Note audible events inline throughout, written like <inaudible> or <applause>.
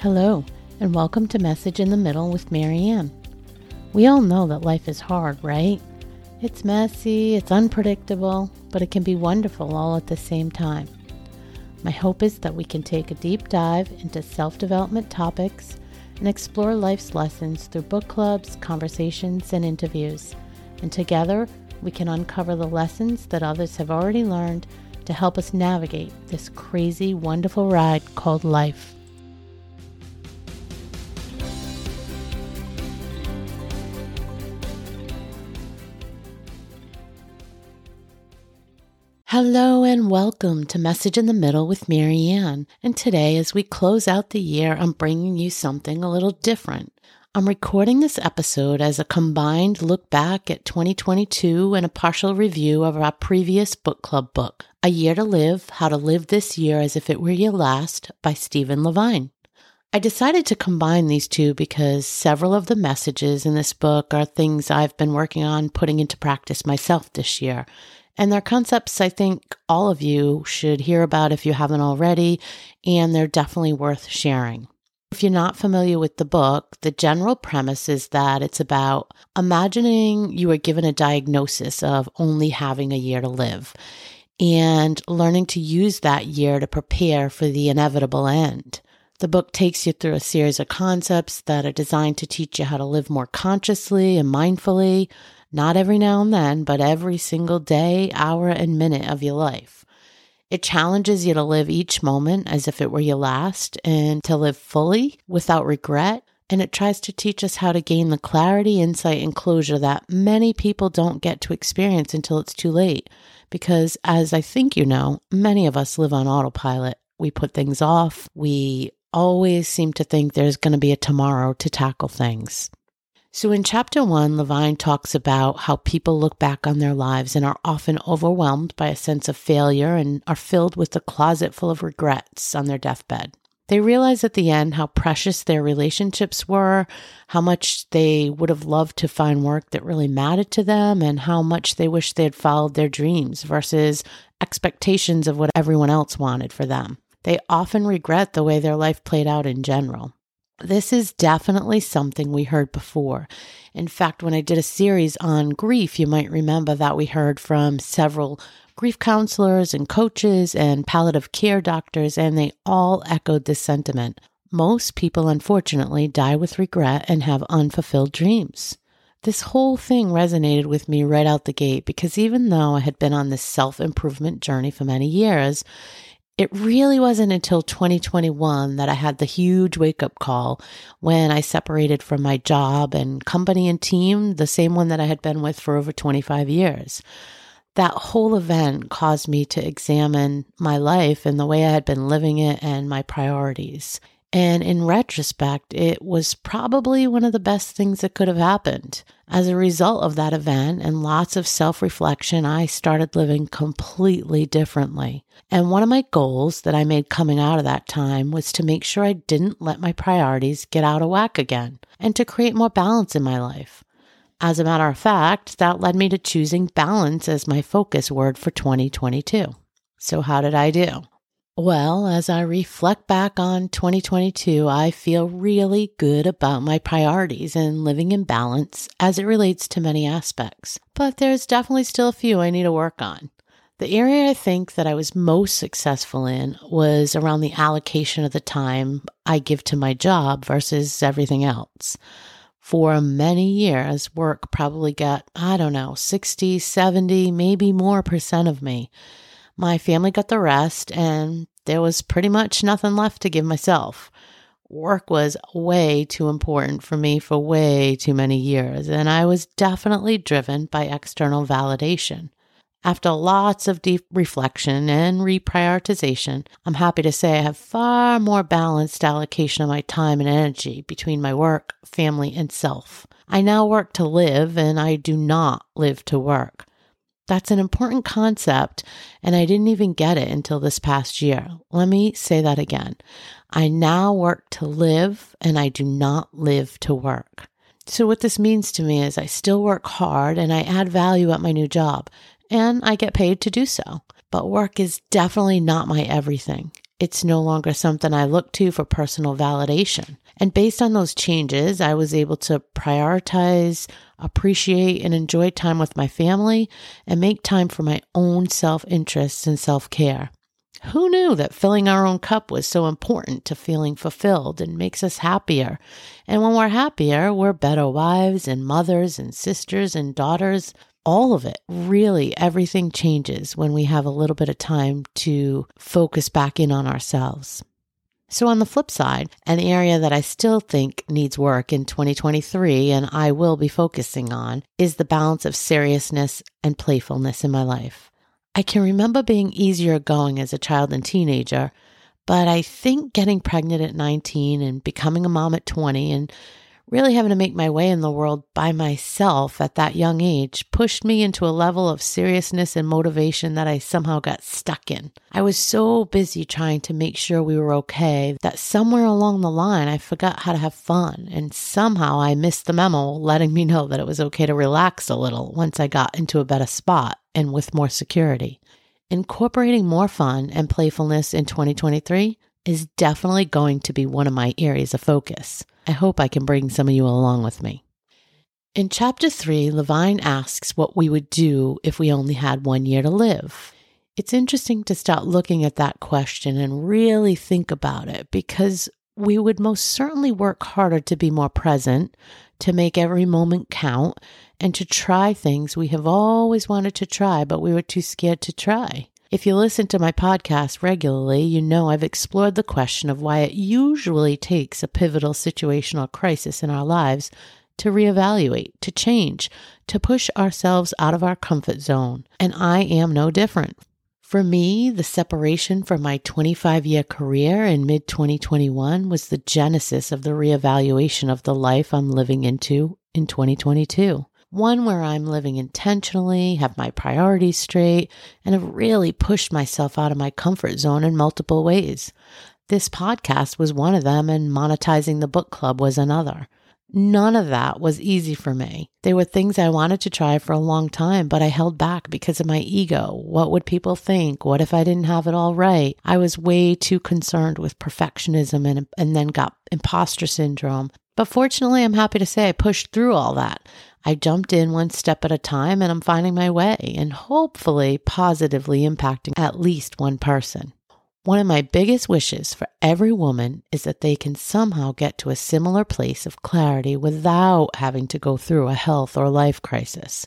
Hello, and welcome to Message in the Middle with Marianne. We all know that life is hard, right? It's messy, it's unpredictable, but it can be wonderful all at the same time. My hope is that we can take a deep dive into self development topics and explore life's lessons through book clubs, conversations, and interviews. And together, we can uncover the lessons that others have already learned to help us navigate this crazy, wonderful ride called life. Hello and welcome to Message in the Middle with Marianne. And today, as we close out the year, I'm bringing you something a little different. I'm recording this episode as a combined look back at 2022 and a partial review of our previous book club book, A Year to Live How to Live This Year as If It Were Your Last by Stephen Levine. I decided to combine these two because several of the messages in this book are things I've been working on putting into practice myself this year. And they're concepts I think all of you should hear about if you haven't already, and they're definitely worth sharing. If you're not familiar with the book, the general premise is that it's about imagining you are given a diagnosis of only having a year to live and learning to use that year to prepare for the inevitable end. The book takes you through a series of concepts that are designed to teach you how to live more consciously and mindfully, not every now and then, but every single day, hour, and minute of your life. It challenges you to live each moment as if it were your last and to live fully without regret. And it tries to teach us how to gain the clarity, insight, and closure that many people don't get to experience until it's too late. Because, as I think you know, many of us live on autopilot. We put things off. We always seem to think there's going to be a tomorrow to tackle things. So, in chapter one, Levine talks about how people look back on their lives and are often overwhelmed by a sense of failure and are filled with a closet full of regrets on their deathbed. They realize at the end how precious their relationships were, how much they would have loved to find work that really mattered to them, and how much they wish they had followed their dreams versus expectations of what everyone else wanted for them. They often regret the way their life played out in general. This is definitely something we heard before. In fact, when I did a series on grief, you might remember that we heard from several grief counselors and coaches and palliative care doctors, and they all echoed this sentiment. Most people, unfortunately, die with regret and have unfulfilled dreams. This whole thing resonated with me right out the gate because even though I had been on this self improvement journey for many years, it really wasn't until 2021 that I had the huge wake up call when I separated from my job and company and team, the same one that I had been with for over 25 years. That whole event caused me to examine my life and the way I had been living it and my priorities. And in retrospect, it was probably one of the best things that could have happened. As a result of that event and lots of self reflection, I started living completely differently. And one of my goals that I made coming out of that time was to make sure I didn't let my priorities get out of whack again and to create more balance in my life. As a matter of fact, that led me to choosing balance as my focus word for 2022. So, how did I do? Well, as I reflect back on 2022, I feel really good about my priorities and living in balance as it relates to many aspects. But there's definitely still a few I need to work on. The area I think that I was most successful in was around the allocation of the time I give to my job versus everything else. For many years, work probably got, I don't know, 60, 70, maybe more percent of me. My family got the rest, and there was pretty much nothing left to give myself. Work was way too important for me for way too many years, and I was definitely driven by external validation. After lots of deep reflection and reprioritization, I'm happy to say I have far more balanced allocation of my time and energy between my work, family, and self. I now work to live, and I do not live to work. That's an important concept, and I didn't even get it until this past year. Let me say that again. I now work to live, and I do not live to work. So, what this means to me is I still work hard and I add value at my new job, and I get paid to do so. But work is definitely not my everything. It's no longer something I look to for personal validation. And based on those changes, I was able to prioritize, appreciate, and enjoy time with my family and make time for my own self interests and self care. Who knew that filling our own cup was so important to feeling fulfilled and makes us happier? And when we're happier, we're better wives and mothers and sisters and daughters. All of it, really, everything changes when we have a little bit of time to focus back in on ourselves. So, on the flip side, an area that I still think needs work in 2023 and I will be focusing on is the balance of seriousness and playfulness in my life. I can remember being easier going as a child and teenager, but I think getting pregnant at 19 and becoming a mom at 20 and really having to make my way in the world by myself at that young age pushed me into a level of seriousness and motivation that I somehow got stuck in. I was so busy trying to make sure we were okay that somewhere along the line I forgot how to have fun, and somehow I missed the memo letting me know that it was okay to relax a little once I got into a better spot and with more security. Incorporating more fun and playfulness in 2023 is definitely going to be one of my areas of focus. I hope I can bring some of you along with me. In chapter three, Levine asks what we would do if we only had one year to live. It's interesting to start looking at that question and really think about it because we would most certainly work harder to be more present, to make every moment count, and to try things we have always wanted to try, but we were too scared to try. If you listen to my podcast regularly, you know I've explored the question of why it usually takes a pivotal situational crisis in our lives to reevaluate, to change, to push ourselves out of our comfort zone. And I am no different. For me, the separation from my 25 year career in mid 2021 was the genesis of the reevaluation of the life I'm living into in 2022 one where I'm living intentionally, have my priorities straight, and have really pushed myself out of my comfort zone in multiple ways. This podcast was one of them, and monetizing the book club was another. None of that was easy for me. They were things I wanted to try for a long time, but I held back because of my ego. What would people think? What if I didn't have it all right? I was way too concerned with perfectionism and, and then got imposter syndrome. But fortunately, I'm happy to say I pushed through all that. I jumped in one step at a time and I'm finding my way and hopefully positively impacting at least one person. One of my biggest wishes for every woman is that they can somehow get to a similar place of clarity without having to go through a health or life crisis.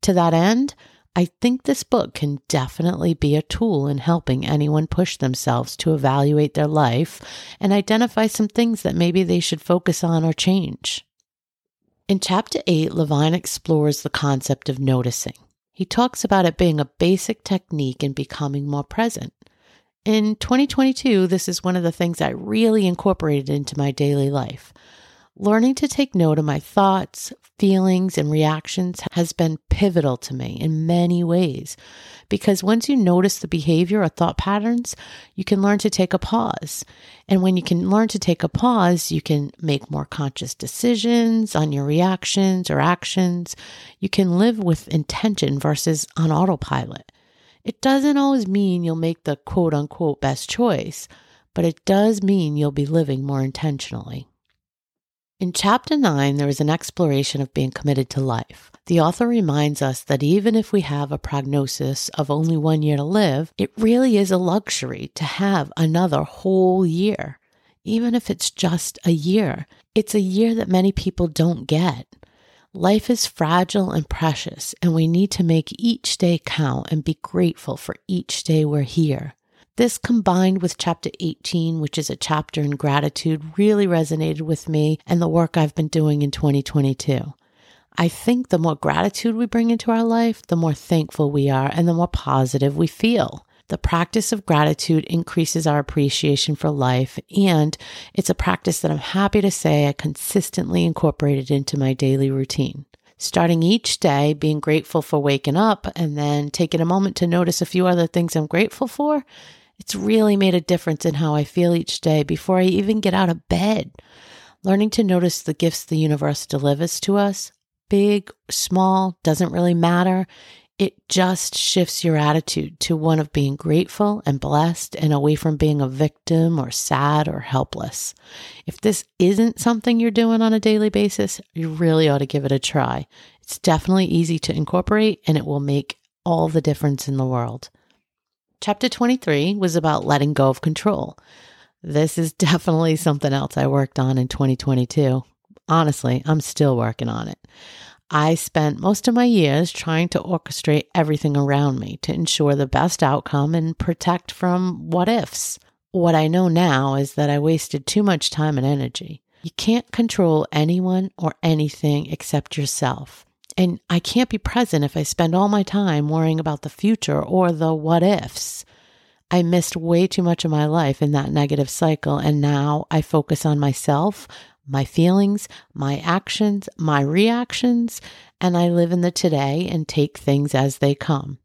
To that end, I think this book can definitely be a tool in helping anyone push themselves to evaluate their life and identify some things that maybe they should focus on or change. In chapter 8, Levine explores the concept of noticing. He talks about it being a basic technique in becoming more present. In 2022, this is one of the things I really incorporated into my daily life. Learning to take note of my thoughts, feelings, and reactions has been pivotal to me in many ways because once you notice the behavior or thought patterns, you can learn to take a pause. And when you can learn to take a pause, you can make more conscious decisions on your reactions or actions. You can live with intention versus on autopilot. It doesn't always mean you'll make the quote unquote best choice, but it does mean you'll be living more intentionally. In chapter 9, there is an exploration of being committed to life. The author reminds us that even if we have a prognosis of only one year to live, it really is a luxury to have another whole year. Even if it's just a year, it's a year that many people don't get. Life is fragile and precious, and we need to make each day count and be grateful for each day we're here. This combined with chapter 18, which is a chapter in gratitude, really resonated with me and the work I've been doing in 2022. I think the more gratitude we bring into our life, the more thankful we are and the more positive we feel. The practice of gratitude increases our appreciation for life, and it's a practice that I'm happy to say I consistently incorporated into my daily routine. Starting each day being grateful for waking up and then taking a moment to notice a few other things I'm grateful for it's really made a difference in how I feel each day before I even get out of bed. Learning to notice the gifts the universe delivers to us, big, small, doesn't really matter. It just shifts your attitude to one of being grateful and blessed and away from being a victim or sad or helpless. If this isn't something you're doing on a daily basis, you really ought to give it a try. It's definitely easy to incorporate and it will make all the difference in the world. Chapter 23 was about letting go of control. This is <laughs> definitely something else I worked on in 2022. Honestly, I'm still working on it. I spent most of my years trying to orchestrate everything around me to ensure the best outcome and protect from what ifs. What I know now is that I wasted too much time and energy. You can't control anyone or anything except yourself. And I can't be present if I spend all my time worrying about the future or the what ifs. I missed way too much of my life in that negative cycle, and now I focus on myself, my feelings, my actions, my reactions, and I live in the today and take things as they come.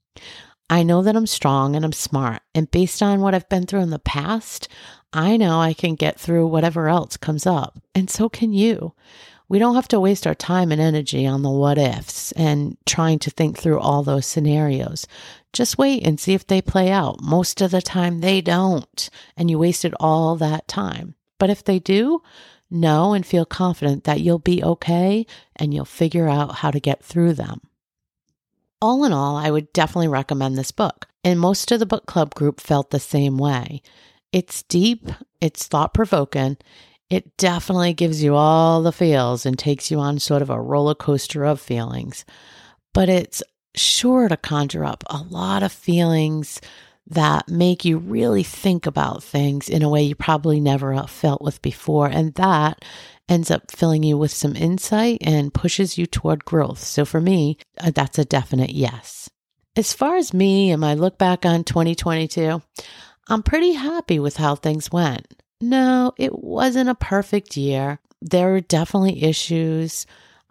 I know that I'm strong and I'm smart, and based on what I've been through in the past, I know I can get through whatever else comes up, and so can you. We don't have to waste our time and energy on the what ifs and trying to think through all those scenarios. Just wait and see if they play out. Most of the time, they don't, and you wasted all that time. But if they do, know and feel confident that you'll be okay and you'll figure out how to get through them. All in all, I would definitely recommend this book, and most of the book club group felt the same way. It's deep, it's thought provoking, it definitely gives you all the feels and takes you on sort of a roller coaster of feelings, but it's sure to conjure up a lot of feelings that make you really think about things in a way you probably never felt with before. And that ends up filling you with some insight and pushes you toward growth. So for me, uh, that's a definite yes. As far as me and my look back on 2022, I'm pretty happy with how things went. No, it wasn't a perfect year. There were definitely issues.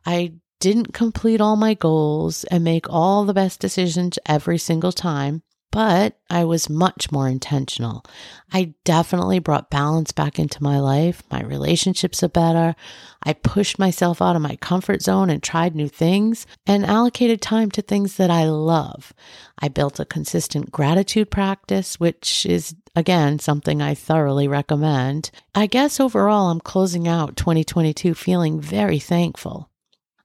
I didn't complete all my goals and make all the best decisions every single time but I was much more intentional. I definitely brought balance back into my life. My relationships are better. I pushed myself out of my comfort zone and tried new things and allocated time to things that I love. I built a consistent gratitude practice, which is again something I thoroughly recommend. I guess overall, I'm closing out 2022 feeling very thankful.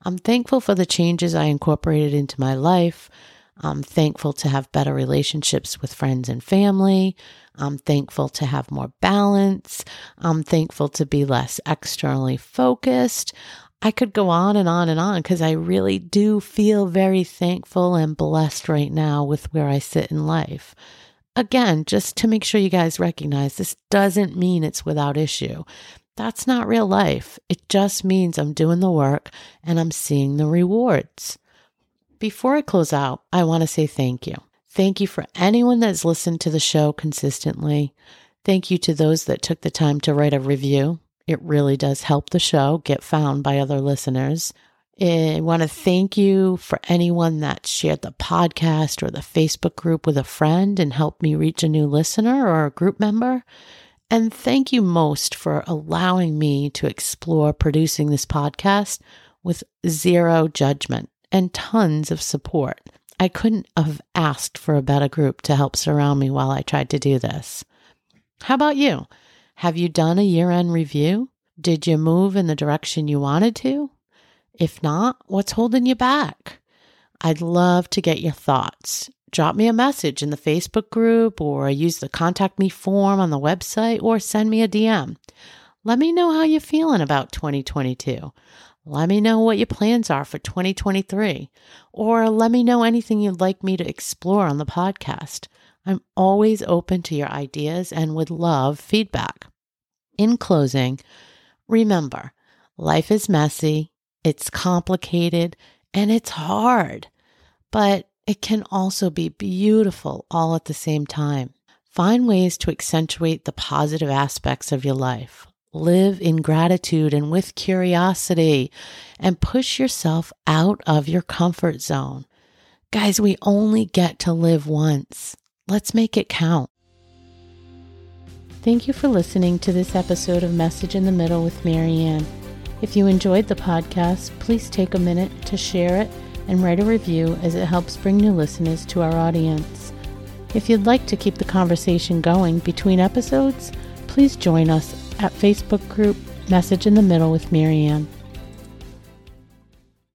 I'm thankful for the changes I incorporated into my life. I'm thankful to have better relationships with friends and family. I'm thankful to have more balance. I'm thankful to be less externally focused. I could go on and on and on because I really do feel very thankful and blessed right now with where I sit in life. Again, just to make sure you guys recognize this doesn't mean it's without issue. That's not real life. It just means I'm doing the work and I'm seeing the rewards. Before I close out, I want to say thank you. Thank you for anyone that's listened to the show consistently. Thank you to those that took the time to write a review. It really does help the show get found by other listeners. I want to thank you for anyone that shared the podcast or the Facebook group with a friend and helped me reach a new listener or a group member. And thank you most for allowing me to explore producing this podcast with zero judgment and tons of support. I couldn't have asked for a better group to help surround me while I tried to do this. How about you? Have you done a year end review? Did you move in the direction you wanted to? If not, what's holding you back? I'd love to get your thoughts. Drop me a message in the Facebook group or use the contact me form on the website or send me a DM. Let me know how you're feeling about 2022. Let me know what your plans are for 2023, or let me know anything you'd like me to explore on the podcast. I'm always open to your ideas and would love feedback. In closing, remember life is messy, it's complicated, and it's hard, but it can also be beautiful all at the same time. Find ways to accentuate the positive aspects of your life. Live in gratitude and with curiosity and push yourself out of your comfort zone. Guys, we only get to live once. Let's make it count. Thank you for listening to this episode of Message in the Middle with Marianne. If you enjoyed the podcast, please take a minute to share it and write a review as it helps bring new listeners to our audience. If you'd like to keep the conversation going between episodes, please join us at Facebook group Message in the Middle with Marianne.